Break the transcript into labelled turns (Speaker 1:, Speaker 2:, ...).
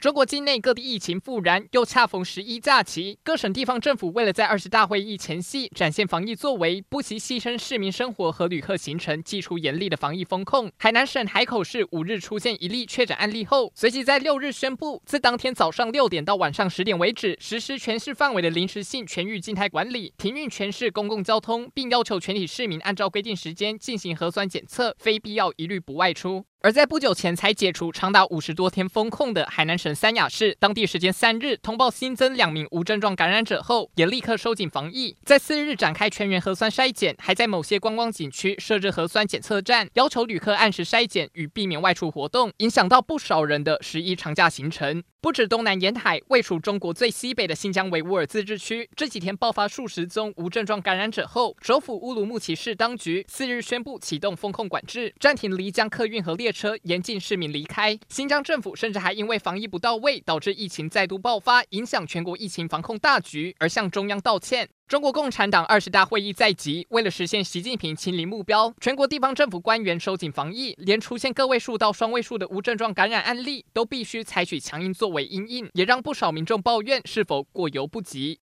Speaker 1: 中国境内各地疫情复燃，又恰逢十一假期，各省地方政府为了在二十大会议前夕展现防疫作为，不惜牺牲市民生活和旅客行程，祭出严厉的防疫风控。海南省海口市五日出现一例确诊案例后，随即在六日宣布，自当天早上六点到晚上十点为止，实施全市范围的临时性全域静态管理，停运全市公共交通，并要求全体市民按照规定时间进行核酸检测，非必要一律不外出。而在不久前才解除长达五十多天封控的海南省三亚市，当地时间三日通报新增两名无症状感染者后，也立刻收紧防疫，在四日展开全员核酸筛检，还在某些观光景区设置核酸检测站，要求旅客按时筛检与避免外出活动，影响到不少人的十一长假行程。不止东南沿海，位处中国最西北的新疆维吾尔自治区，这几天爆发数十宗无症状感染者后，首府乌鲁木齐市当局四日宣布启动封控管制，暂停离江客运和列车，严禁市民离开。新疆政府甚至还因为防疫不到位，导致疫情再度爆发，影响全国疫情防控大局，而向中央道歉。中国共产党二十大会议在即，为了实现习近平清零目标，全国地方政府官员收紧防疫，连出现个位数到双位数的无症状感染案例，都必须采取强硬作为因应，也让不少民众抱怨是否过犹不及。